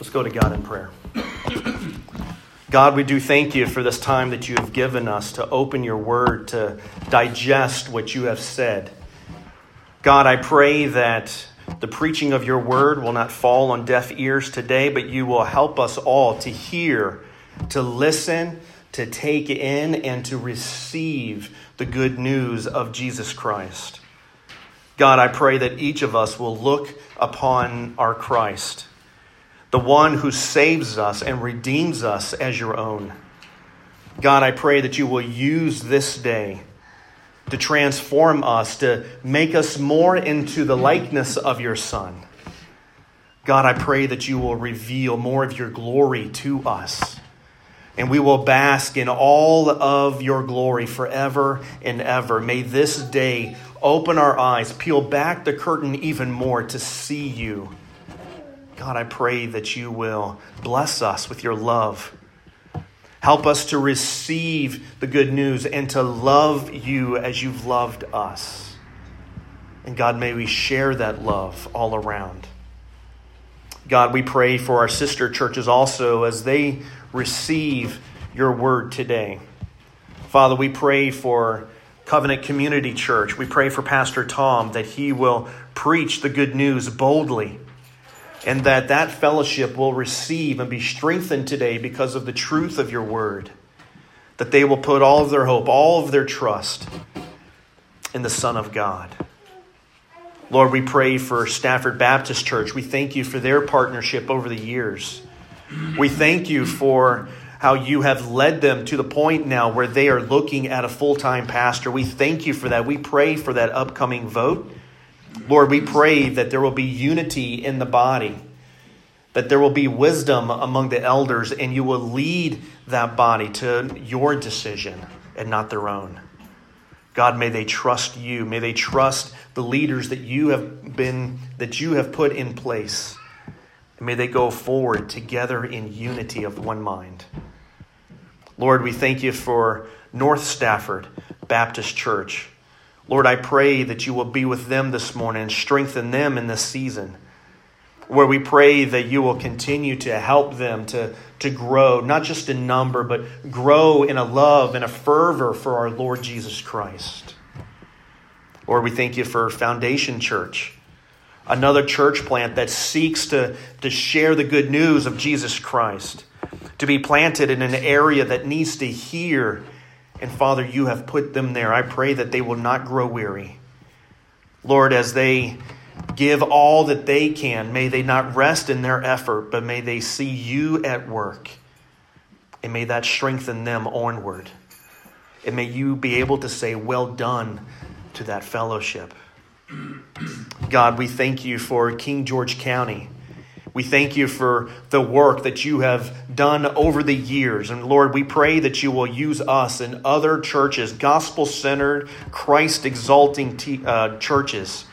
Let's go to God in prayer. God, we do thank you for this time that you have given us to open your word, to digest what you have said. God, I pray that the preaching of your word will not fall on deaf ears today, but you will help us all to hear, to listen, to take in, and to receive the good news of Jesus Christ. God, I pray that each of us will look upon our Christ, the one who saves us and redeems us as your own. God, I pray that you will use this day to transform us, to make us more into the likeness of your Son. God, I pray that you will reveal more of your glory to us, and we will bask in all of your glory forever and ever. May this day open our eyes, peel back the curtain even more to see you. God, I pray that you will bless us with your love Help us to receive the good news and to love you as you've loved us. And God, may we share that love all around. God, we pray for our sister churches also as they receive your word today. Father, we pray for Covenant Community Church. We pray for Pastor Tom that he will preach the good news boldly and that that fellowship will receive and be strengthened today because of the truth of your word. That they will put all of their hope, all of their trust in the Son of God. Lord, we pray for Stafford Baptist Church. We thank you for their partnership over the years. We thank you for how you have led them to the point now where they are looking at a full time pastor. We thank you for that. We pray for that upcoming vote. Lord, we pray that there will be unity in the body, that there will be wisdom among the elders, and you will lead that body to your decision and not their own. God, may they trust you. May they trust the leaders that you have been that you have put in place. And may they go forward together in unity of one mind. Lord, we thank you for North Stafford Baptist Church. Lord, I pray that you will be with them this morning and strengthen them in this season. Where we pray that you will continue to help them to, to grow, not just in number, but grow in a love and a fervor for our Lord Jesus Christ. Lord, we thank you for Foundation Church, another church plant that seeks to, to share the good news of Jesus Christ, to be planted in an area that needs to hear and Father, you have put them there. I pray that they will not grow weary. Lord, as they give all that they can, may they not rest in their effort, but may they see you at work. And may that strengthen them onward. And may you be able to say, Well done to that fellowship. God, we thank you for King George County. We thank you for the work that you have done over the years. And Lord, we pray that you will use us and other churches, gospel centered, Christ exalting uh, churches,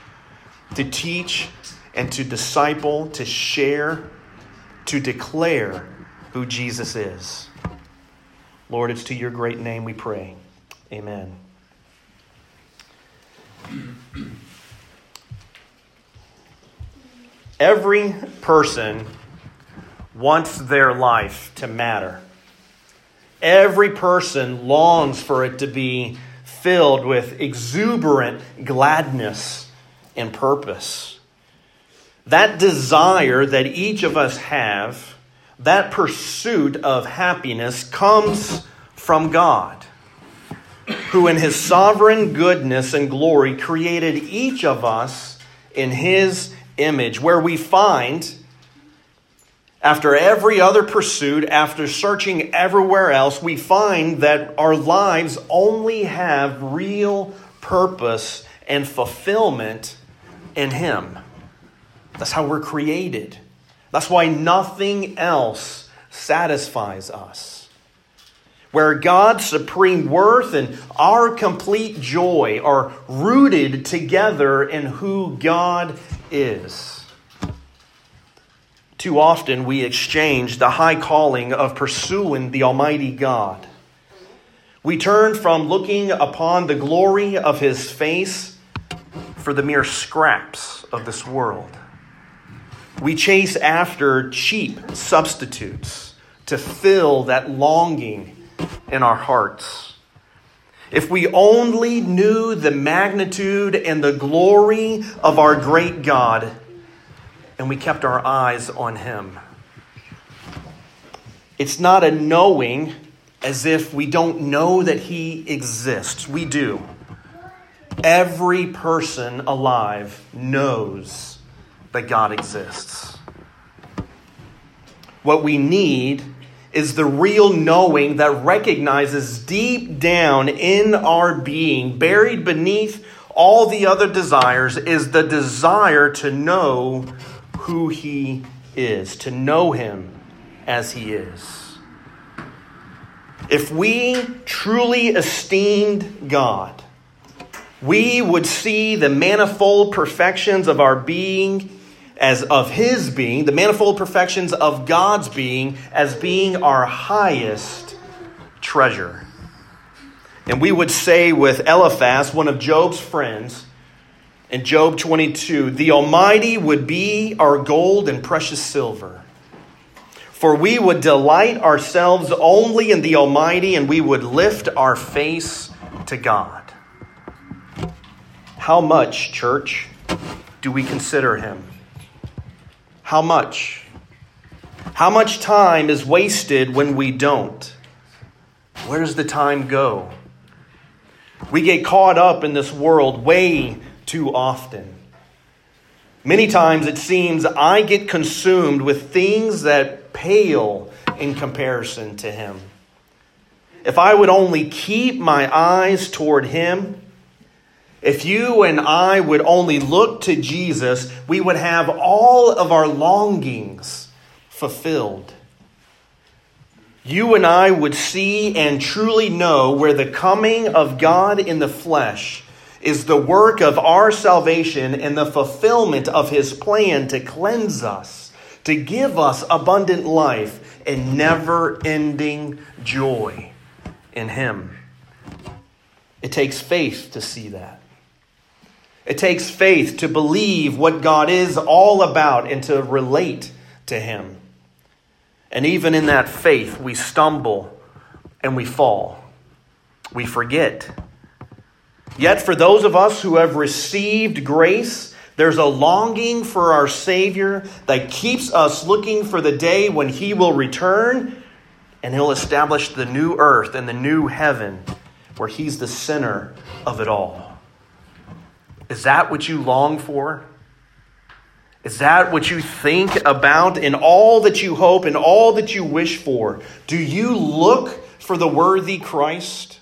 to teach and to disciple, to share, to declare who Jesus is. Lord, it's to your great name we pray. Amen. Every person wants their life to matter. Every person longs for it to be filled with exuberant gladness and purpose. That desire that each of us have, that pursuit of happiness, comes from God, who in his sovereign goodness and glory created each of us in his image, where we find, after every other pursuit, after searching everywhere else, we find that our lives only have real purpose and fulfillment in Him. That's how we're created. That's why nothing else satisfies us where God's supreme worth and our complete joy are rooted together in who God is. Too often we exchange the high calling of pursuing the Almighty God. We turn from looking upon the glory of His face for the mere scraps of this world. We chase after cheap substitutes to fill that longing in our hearts. If we only knew the magnitude and the glory of our great God and we kept our eyes on Him. It's not a knowing as if we don't know that He exists. We do. Every person alive knows that God exists. What we need is the real knowing that recognizes deep down in our being, buried beneath all the other desires, is the desire to know who He is, to know Him as He is. If we truly esteemed God, we would see the manifold perfections of our being as of his being, the manifold perfections of God's being as being our highest treasure. And we would say with Eliphaz, one of Job's friends, in Job 22, the Almighty would be our gold and precious silver. For we would delight ourselves only in the Almighty, and we would lift our face to God. How much, church, do we consider Him? How much? How much time is wasted when we don't? Where does the time go? We get caught up in this world way too often. Many times it seems I get consumed with things that pale in comparison to Him. If I would only keep my eyes toward Him, if you and I would only look to Jesus, we would have all of our longings fulfilled. You and I would see and truly know where the coming of God in the flesh is the work of our salvation and the fulfillment of his plan to cleanse us, to give us abundant life and never ending joy in him. It takes faith to see that. It takes faith to believe what God is all about and to relate to Him. And even in that faith, we stumble and we fall. We forget. Yet, for those of us who have received grace, there's a longing for our Savior that keeps us looking for the day when He will return and He'll establish the new earth and the new heaven where He's the center of it all. Is that what you long for? Is that what you think about in all that you hope and all that you wish for? Do you look for the worthy Christ?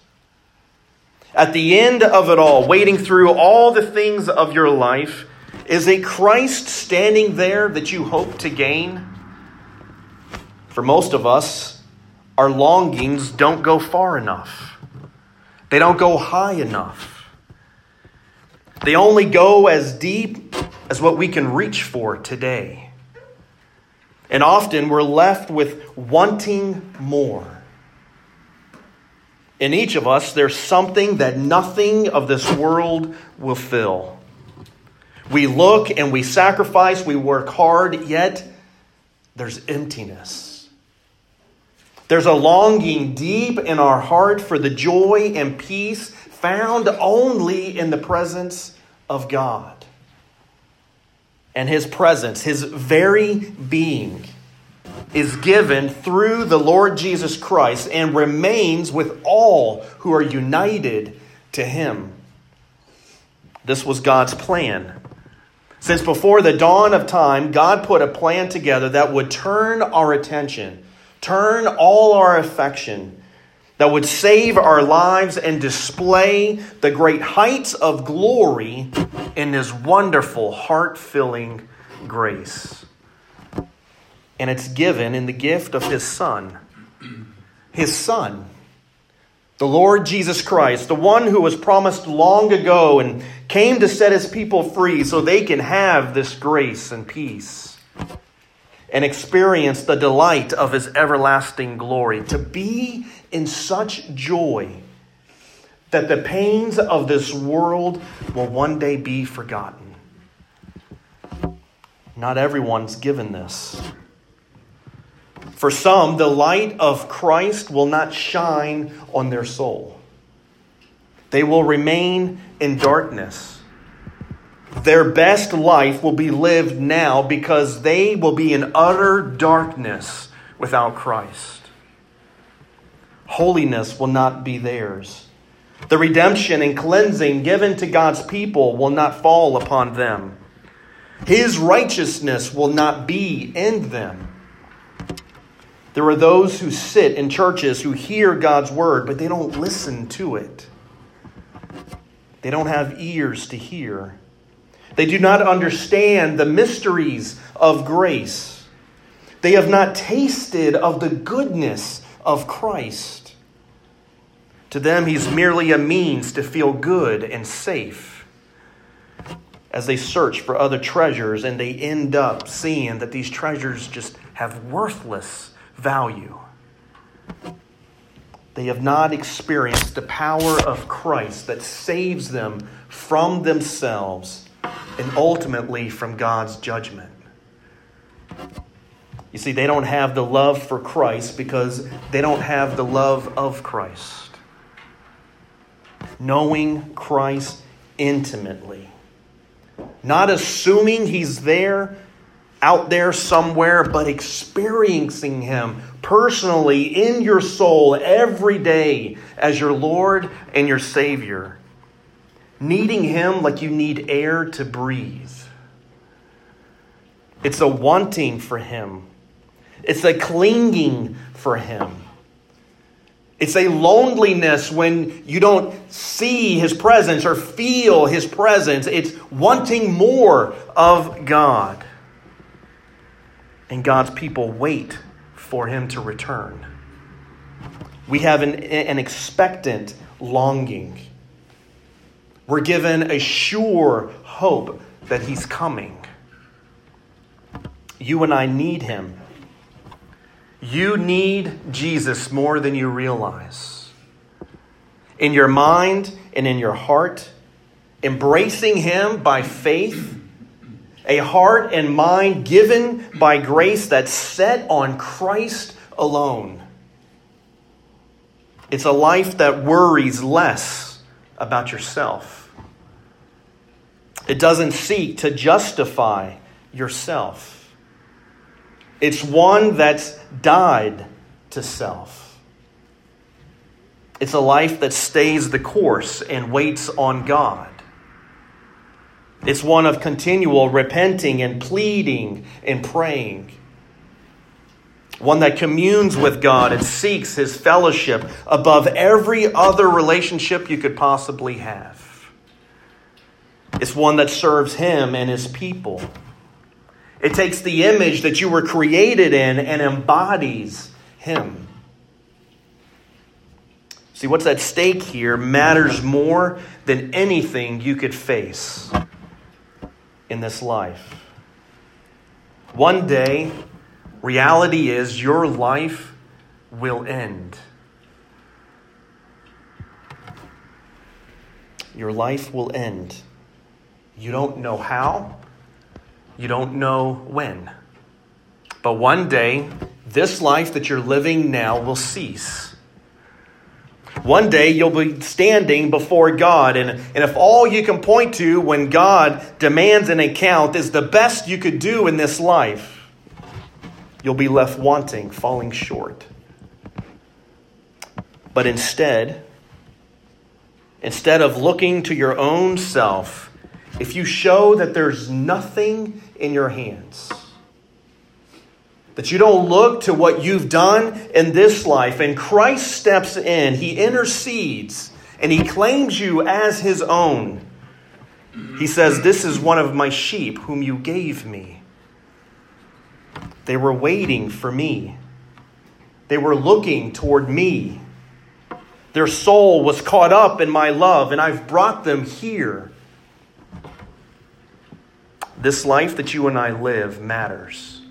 At the end of it all, waiting through all the things of your life, is a Christ standing there that you hope to gain? For most of us, our longings don't go far enough, they don't go high enough. They only go as deep as what we can reach for today. And often we're left with wanting more. In each of us, there's something that nothing of this world will fill. We look and we sacrifice, we work hard, yet there's emptiness. There's a longing deep in our heart for the joy and peace found only in the presence of God. And his presence, his very being, is given through the Lord Jesus Christ and remains with all who are united to him. This was God's plan. Since before the dawn of time, God put a plan together that would turn our attention, turn all our affection that would save our lives and display the great heights of glory in His wonderful, heart filling grace. And it's given in the gift of His Son. His Son, the Lord Jesus Christ, the one who was promised long ago and came to set His people free so they can have this grace and peace and experience the delight of His everlasting glory. To be in such joy that the pains of this world will one day be forgotten. Not everyone's given this. For some, the light of Christ will not shine on their soul. They will remain in darkness. Their best life will be lived now because they will be in utter darkness without Christ. Holiness will not be theirs. The redemption and cleansing given to God's people will not fall upon them. His righteousness will not be in them. There are those who sit in churches who hear God's word, but they don't listen to it. They don't have ears to hear. They do not understand the mysteries of grace. They have not tasted of the goodness of Christ. To them, he's merely a means to feel good and safe. As they search for other treasures, and they end up seeing that these treasures just have worthless value. They have not experienced the power of Christ that saves them from themselves and ultimately from God's judgment. You see, they don't have the love for Christ because they don't have the love of Christ. Knowing Christ intimately, not assuming He's there out there somewhere, but experiencing Him personally in your soul every day as your Lord and your Savior. Needing Him like you need air to breathe. It's a wanting for Him, it's a clinging for Him. It's a loneliness when you don't see His presence or feel His presence. It's wanting more of God and God's people wait for him to return. We have an, an expectant longing. We're given a sure hope that he's coming. You and I need him. You need Jesus more than you realize. In your mind and in your heart, embracing him by faith a heart and mind given by grace that's set on Christ alone. It's a life that worries less about yourself. It doesn't seek to justify yourself. It's one that's died to self. It's a life that stays the course and waits on God. It's one of continual repenting and pleading and praying. One that communes with God and seeks his fellowship above every other relationship you could possibly have. It's one that serves him and his people. It takes the image that you were created in and embodies him. See, what's at stake here matters more than anything you could face in this life. One day, reality is your life will end. Your life will end. You don't know how, you don't know when. But one day, this life that you're living now will cease. One day you'll be standing before God, and, and if all you can point to when God demands an account is the best you could do in this life, you'll be left wanting, falling short. But instead, instead of looking to your own self, if you show that there's nothing in your hands, that you don't look to what you've done in this life. And Christ steps in, He intercedes, and He claims you as His own. He says, This is one of my sheep whom you gave me. They were waiting for me, they were looking toward me. Their soul was caught up in my love, and I've brought them here. This life that you and I live matters.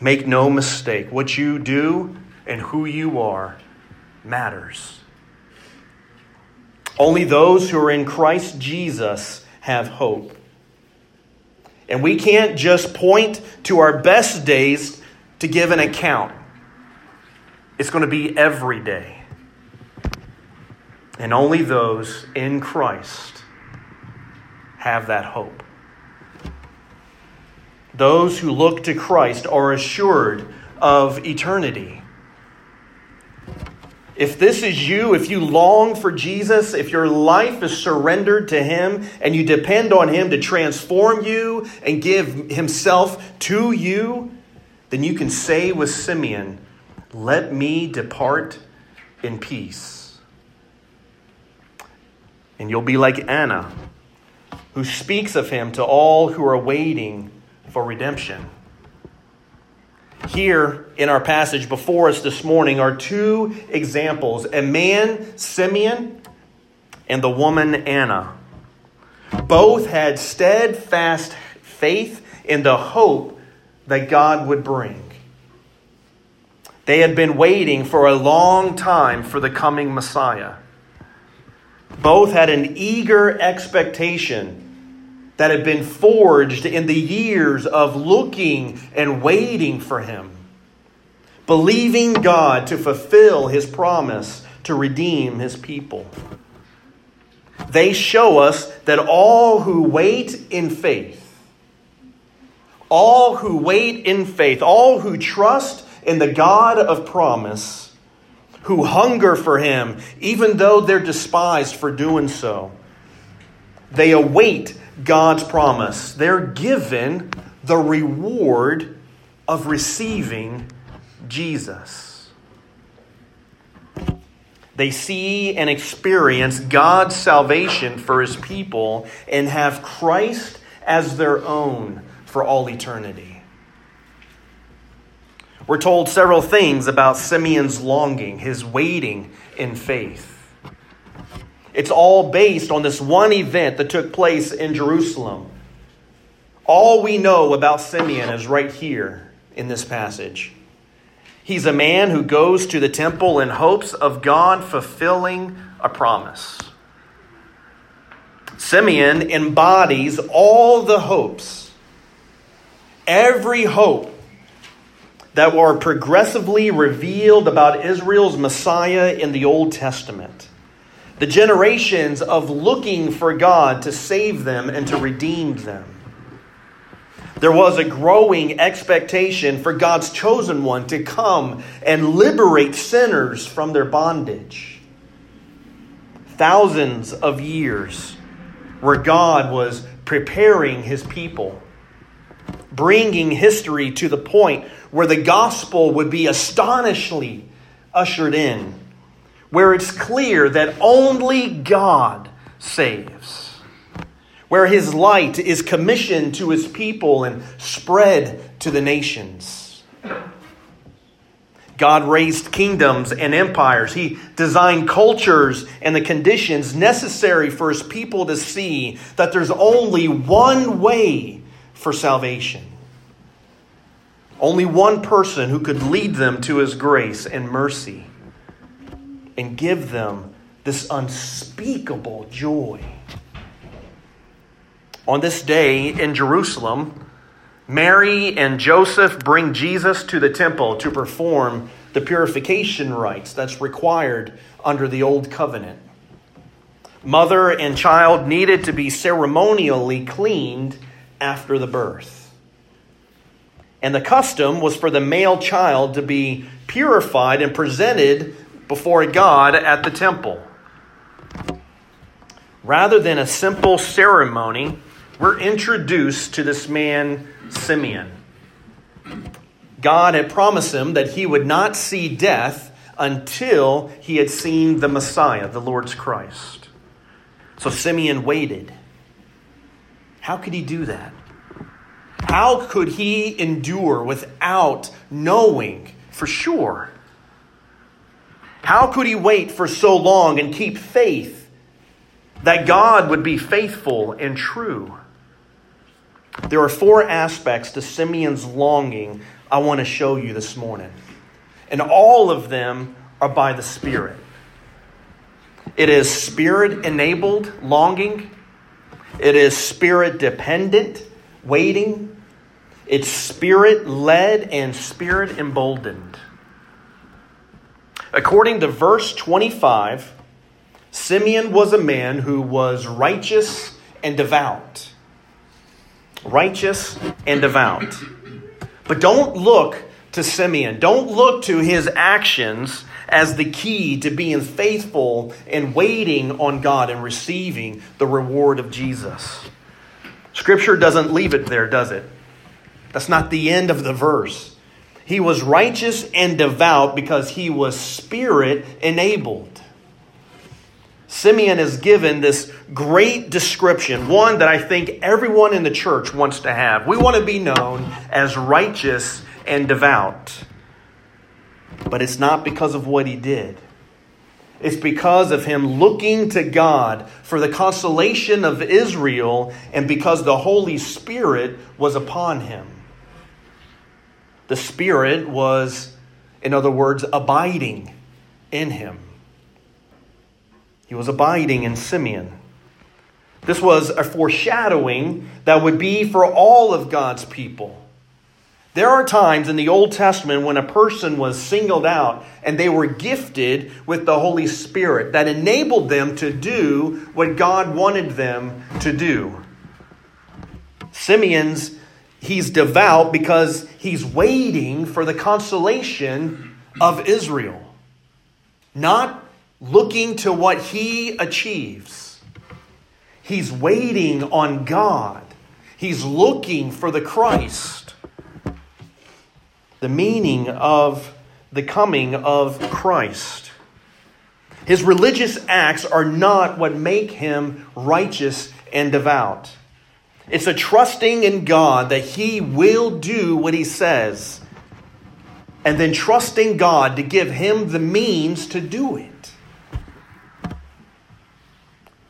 Make no mistake, what you do and who you are matters. Only those who are in Christ Jesus have hope. And we can't just point to our best days to give an account. It's going to be every day. And only those in Christ have that hope. Those who look to Christ are assured of eternity. If this is you, if you long for Jesus, if your life is surrendered to Him and you depend on Him to transform you and give Himself to you, then you can say with Simeon, Let me depart in peace. And you'll be like Anna, who speaks of Him to all who are waiting for redemption. Here in our passage before us this morning are two examples a man, Simeon, and the woman, Anna. Both had steadfast faith in the hope that God would bring. They had been waiting for a long time for the coming Messiah. Both had an eager expectation that had been forged in the years of looking and waiting for him, believing God to fulfill his promise to redeem his people. They show us that all who wait in faith, all who wait in faith, all who trust in the God of promise, who hunger for him, even though they're despised for doing so, they await God's promise. They're given the reward of receiving Jesus. They see and experience God's salvation for his people and have Christ as their own for all eternity. We're told several things about Simeon's longing, his waiting in faith. It's all based on this one event that took place in Jerusalem. All we know about Simeon is right here in this passage. He's a man who goes to the temple in hopes of God fulfilling a promise. Simeon embodies all the hopes, every hope that were progressively revealed about Israel's Messiah in the Old Testament the generations of looking for God to save them and to redeem them. There was a growing expectation for God's chosen one to come and liberate sinners from their bondage. Thousands of years where God was preparing his people, bringing history to the point where the gospel would be astonishingly ushered in where it's clear that only God saves, where his light is commissioned to his people and spread to the nations. God raised kingdoms and empires. He designed cultures and the conditions necessary for his people to see that there's only one way for salvation. Only one person who could lead them to his grace and mercy and give them this unspeakable joy. On this day in Jerusalem, Mary and Joseph bring Jesus to the temple to perform the purification rites that's required under the old covenant. Mother and child needed to be ceremonially cleaned after the birth. And the custom was for the male child to be purified and presented before God at the temple. Rather than a simple ceremony, we're introduced to this man, Simeon. God had promised him that he would not see death until he had seen the Messiah, the Lord's Christ. So Simeon waited. How could he do that? How could he endure without knowing for sure how could he wait for so long and keep faith that God would be faithful and true? There are four aspects to Simeon's longing I want to show you this morning. And all of them are by the Spirit. It is spirit enabled longing, it is spirit dependent waiting, it's spirit led and spirit emboldened. According to verse 25, Simeon was a man who was righteous and devout. Righteous and devout. But don't look to Simeon. Don't look to his actions as the key to being faithful and waiting on God and receiving the reward of Jesus. Scripture doesn't leave it there, does it? That's not the end of the verse. He was righteous and devout because he was spirit enabled. Simeon is given this great description, one that I think everyone in the church wants to have. We want to be known as righteous and devout. But it's not because of what he did. It's because of him looking to God for the consolation of Israel and because the Holy Spirit was upon him. The Spirit was, in other words, abiding in him. He was abiding in Simeon. This was a foreshadowing that would be for all of God's people. There are times in the Old Testament when a person was singled out and they were gifted with the Holy Spirit that enabled them to do what God wanted them to do. Simeon's, he's devout because he's waiting for the consolation of Israel, not looking to what he achieves. He's waiting on God. He's looking for the Christ. The meaning of the coming of Christ. His religious acts are not what make him righteous and devout. It's a trusting in God that he will do what he says, and then trusting God to give him the means to do it.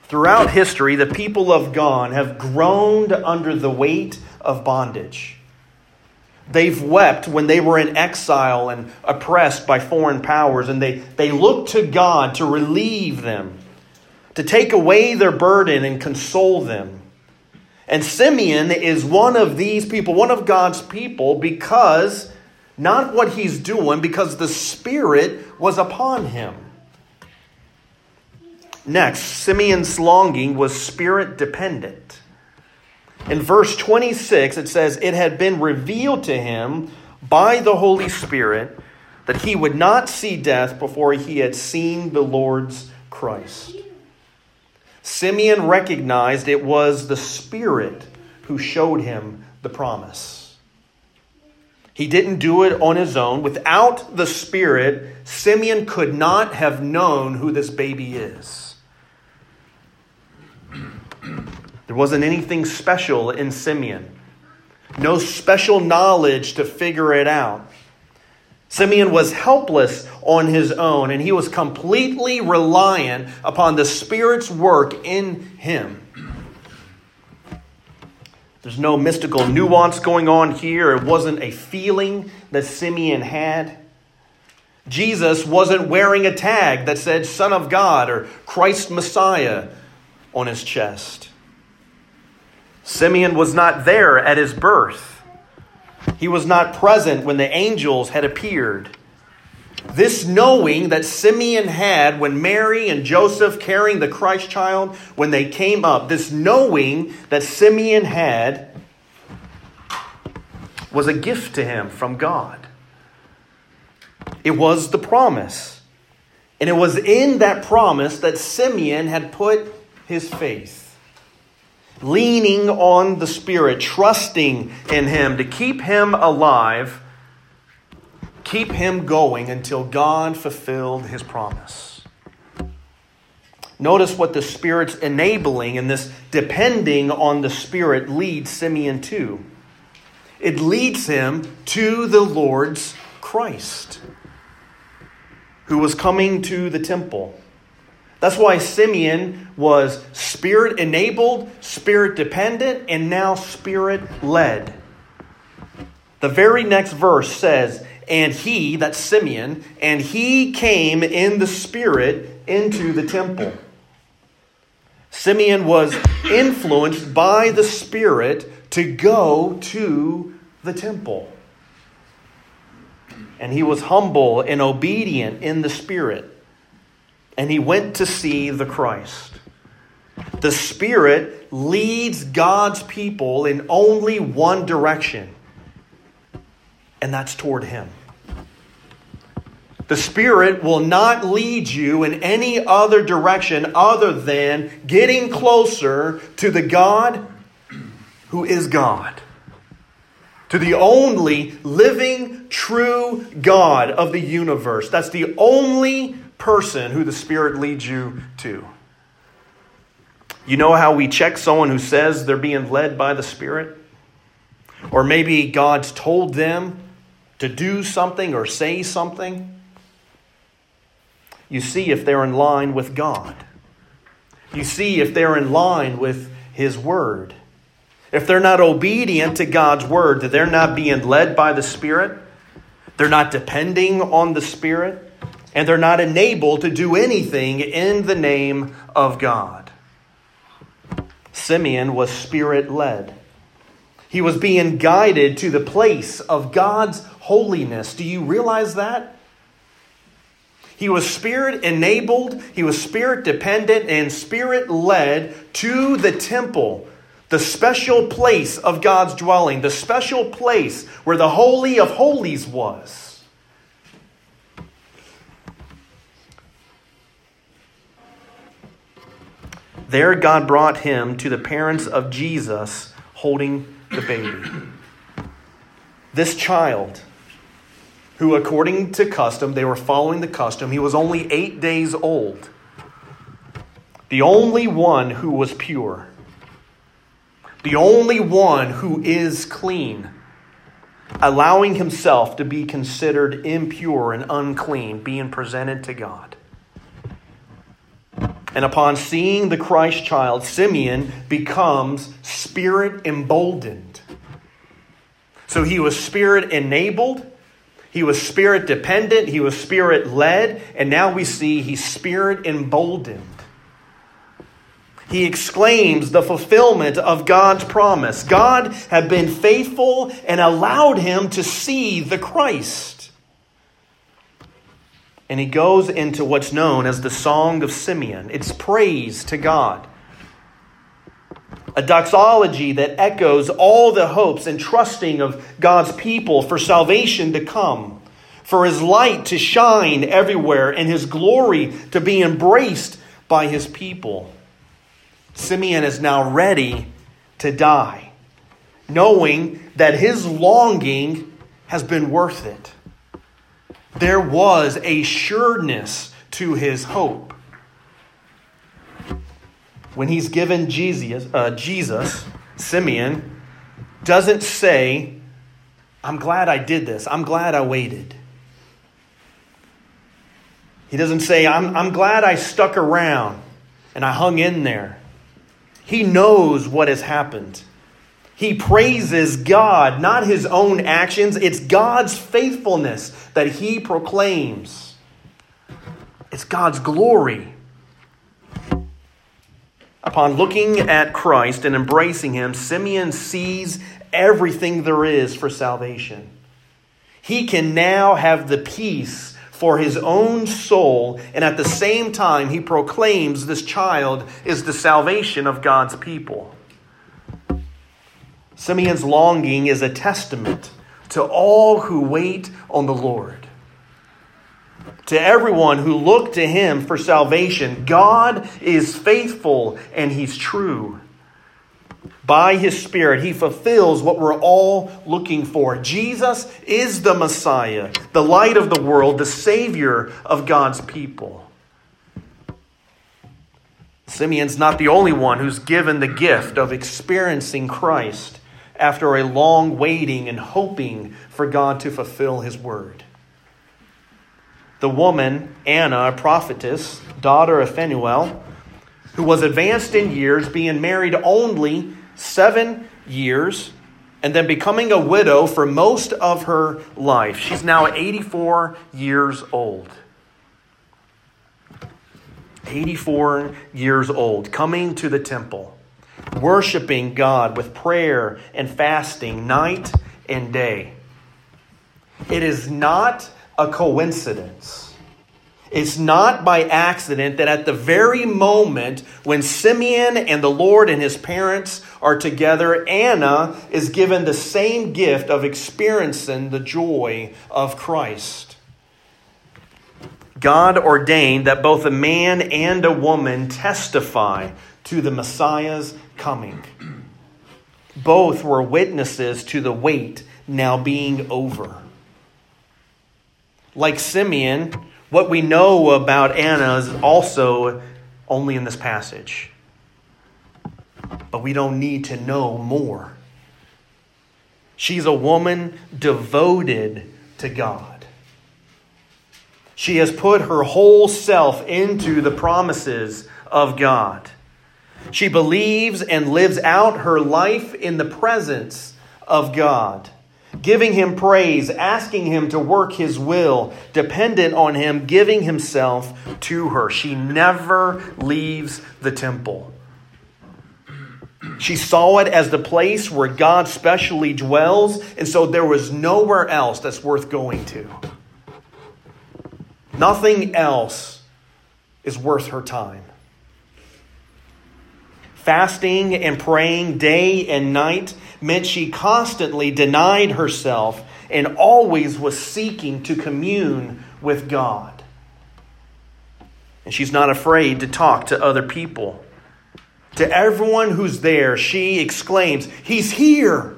Throughout history, the people of God have groaned under the weight of bondage. They've wept when they were in exile and oppressed by foreign powers, and they, they looked to God to relieve them, to take away their burden and console them. And Simeon is one of these people, one of God's people, because not what he's doing, because the Spirit was upon him. Next, Simeon's longing was spirit dependent. In verse 26, it says, It had been revealed to him by the Holy Spirit that he would not see death before he had seen the Lord's Christ. Simeon recognized it was the Spirit who showed him the promise. He didn't do it on his own. Without the Spirit, Simeon could not have known who this baby is. There wasn't anything special in Simeon, no special knowledge to figure it out. Simeon was helpless on his own, and he was completely reliant upon the Spirit's work in him. There's no mystical nuance going on here. It wasn't a feeling that Simeon had. Jesus wasn't wearing a tag that said Son of God or Christ Messiah on his chest. Simeon was not there at his birth. He was not present when the angels had appeared. This knowing that Simeon had when Mary and Joseph carrying the Christ child, when they came up, this knowing that Simeon had was a gift to him from God. It was the promise. And it was in that promise that Simeon had put his faith leaning on the Spirit, trusting in Him to keep him alive, keep him going until God fulfilled His promise. Notice what the Spirit's enabling and this depending on the Spirit leads Simeon to. It leads him to the Lord's Christ, who was coming to the temple. That's why Simeon was spirit enabled, spirit dependent, and now spirit led. The very next verse says, And he, that's Simeon, and he came in the spirit into the temple. Simeon was influenced by the Spirit to go to the temple. And he was humble and obedient in the Spirit. And he went to see the Christ. The Spirit leads God's people in only one direction, and that's toward Him. The Spirit will not lead you in any other direction other than getting closer to the God who is God, to the only living, true God of the universe. That's the only person who the Spirit leads you to. You know how we check someone who says they're being led by the Spirit? Or maybe God's told them to do something or say something? You see if they're in line with God. You see if they're in line with His Word. If they're not obedient to God's Word, that they're not being led by the Spirit, they're not depending on the Spirit, and they're not enabled to do anything in the name of God. Simeon was spirit led. He was being guided to the place of God's holiness. Do you realize that? He was spirit enabled, he was spirit dependent, and spirit led to the temple, the special place of God's dwelling, the special place where the Holy of Holies was. There, God brought him to the parents of Jesus holding the baby. This child, who, according to custom, they were following the custom, he was only eight days old. The only one who was pure. The only one who is clean. Allowing himself to be considered impure and unclean, being presented to God. And upon seeing the Christ child, Simeon becomes spirit emboldened. So he was spirit enabled, he was spirit dependent, he was spirit led, and now we see he's spirit emboldened. He exclaims the fulfillment of God's promise. God had been faithful and allowed him to see the Christ. And he goes into what's known as the Song of Simeon. It's praise to God. A doxology that echoes all the hopes and trusting of God's people for salvation to come, for his light to shine everywhere, and his glory to be embraced by his people. Simeon is now ready to die, knowing that his longing has been worth it there was a sureness to his hope. When he's given Jesus, uh, Jesus, Simeon doesn't say, I'm glad I did this. I'm glad I waited. He doesn't say, I'm, I'm glad I stuck around and I hung in there. He knows what has happened. He praises God, not his own actions. It's God's faithfulness that he proclaims. It's God's glory. Upon looking at Christ and embracing him, Simeon sees everything there is for salvation. He can now have the peace for his own soul, and at the same time, he proclaims this child is the salvation of God's people. Simeon's longing is a testament to all who wait on the Lord. To everyone who look to him for salvation, God is faithful and he's true. By his Spirit, he fulfills what we're all looking for. Jesus is the Messiah, the light of the world, the Savior of God's people. Simeon's not the only one who's given the gift of experiencing Christ after a long waiting and hoping for God to fulfill his word. The woman, Anna, a prophetess, daughter of Phanuel, who was advanced in years, being married only seven years, and then becoming a widow for most of her life. She's now 84 years old. 84 years old, coming to the temple worshiping God with prayer and fasting night and day. It is not a coincidence. It's not by accident that at the very moment when Simeon and the Lord and his parents are together, Anna is given the same gift of experiencing the joy of Christ. God ordained that both a man and a woman testify to the Messiah's coming. Both were witnesses to the wait now being over. Like Simeon, what we know about Anna is also only in this passage. But we don't need to know more. She's a woman devoted to God. She has put her whole self into the promises of God. She believes and lives out her life in the presence of God giving him praise, asking him to work his will, dependent on him, giving himself to her. She never leaves the temple. She saw it as the place where God specially dwells, and so there was nowhere else that's worth going to. Nothing else is worth her time. Fasting and praying day and night meant she constantly denied herself and always was seeking to commune with God. And she's not afraid to talk to other people. To everyone who's there, she exclaims, He's here!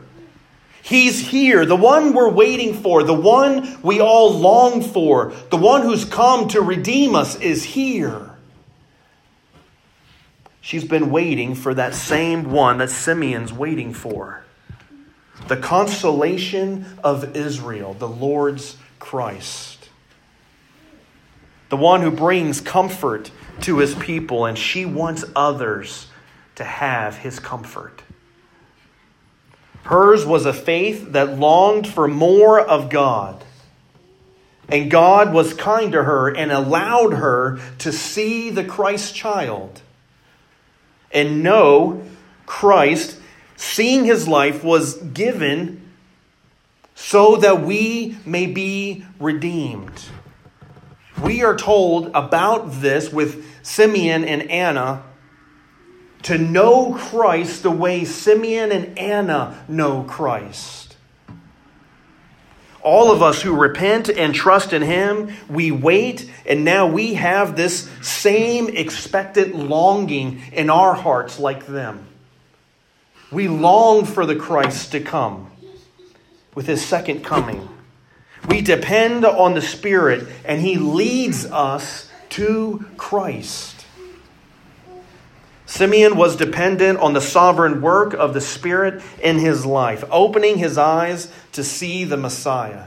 He's here, the one we're waiting for, the one we all long for, the one who's come to redeem us is here. She's been waiting for that same one that Simeon's waiting for the consolation of Israel, the Lord's Christ. The one who brings comfort to his people, and she wants others to have his comfort. Hers was a faith that longed for more of God. And God was kind to her and allowed her to see the Christ child and know Christ seeing his life was given so that we may be redeemed. We are told about this with Simeon and Anna to know Christ the way Simeon and Anna know Christ. All of us who repent and trust in Him, we wait, and now we have this same expectant longing in our hearts like them. We long for the Christ to come with his second coming. We depend on the Spirit, and he leads us to Christ. Simeon was dependent on the sovereign work of the Spirit in his life, opening his eyes to see the Messiah,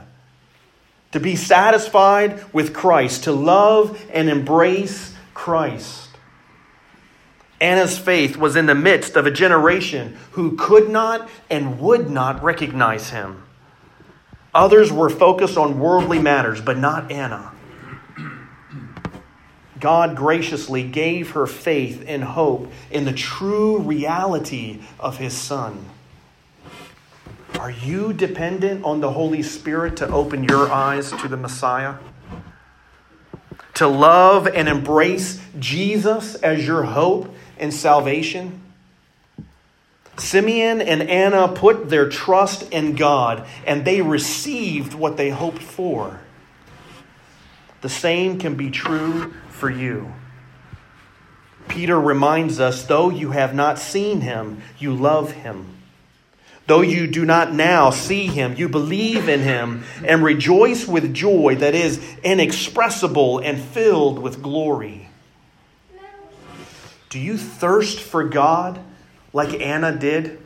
to be satisfied with Christ, to love and embrace Christ. Anna's faith was in the midst of a generation who could not and would not recognize him. Others were focused on worldly matters, but not Anna. God graciously gave her faith and hope in the true reality of his Son. Are you dependent on the Holy Spirit to open your eyes to the Messiah? To love and embrace Jesus as your hope and salvation? Simeon and Anna put their trust in God and they received what they hoped for. The same can be true for you. Peter reminds us though you have not seen him, you love him. Though you do not now see him, you believe in him and rejoice with joy that is inexpressible and filled with glory. Do you thirst for God like Anna did?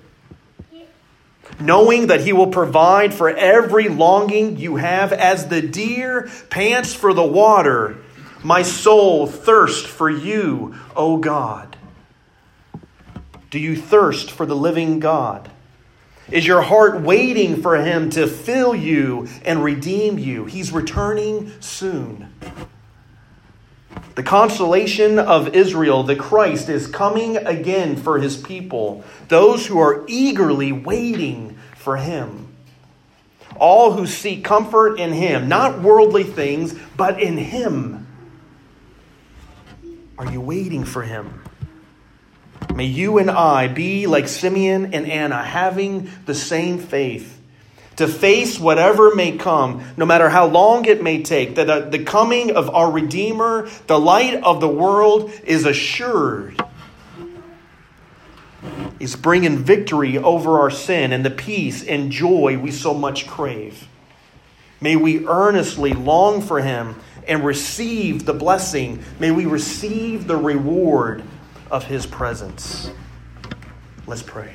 Knowing that He will provide for every longing you have as the deer pants for the water, my soul thirsts for you, O God. Do you thirst for the living God? Is your heart waiting for Him to fill you and redeem you? He's returning soon. The consolation of Israel, the Christ, is coming again for his people, those who are eagerly waiting for him. All who seek comfort in him, not worldly things, but in him. Are you waiting for him? May you and I be like Simeon and Anna, having the same faith to face whatever may come, no matter how long it may take, that uh, the coming of our Redeemer, the light of the world, is assured. He's bringing victory over our sin and the peace and joy we so much crave. May we earnestly long for him and receive the blessing. May we receive the reward of his presence. Let's pray.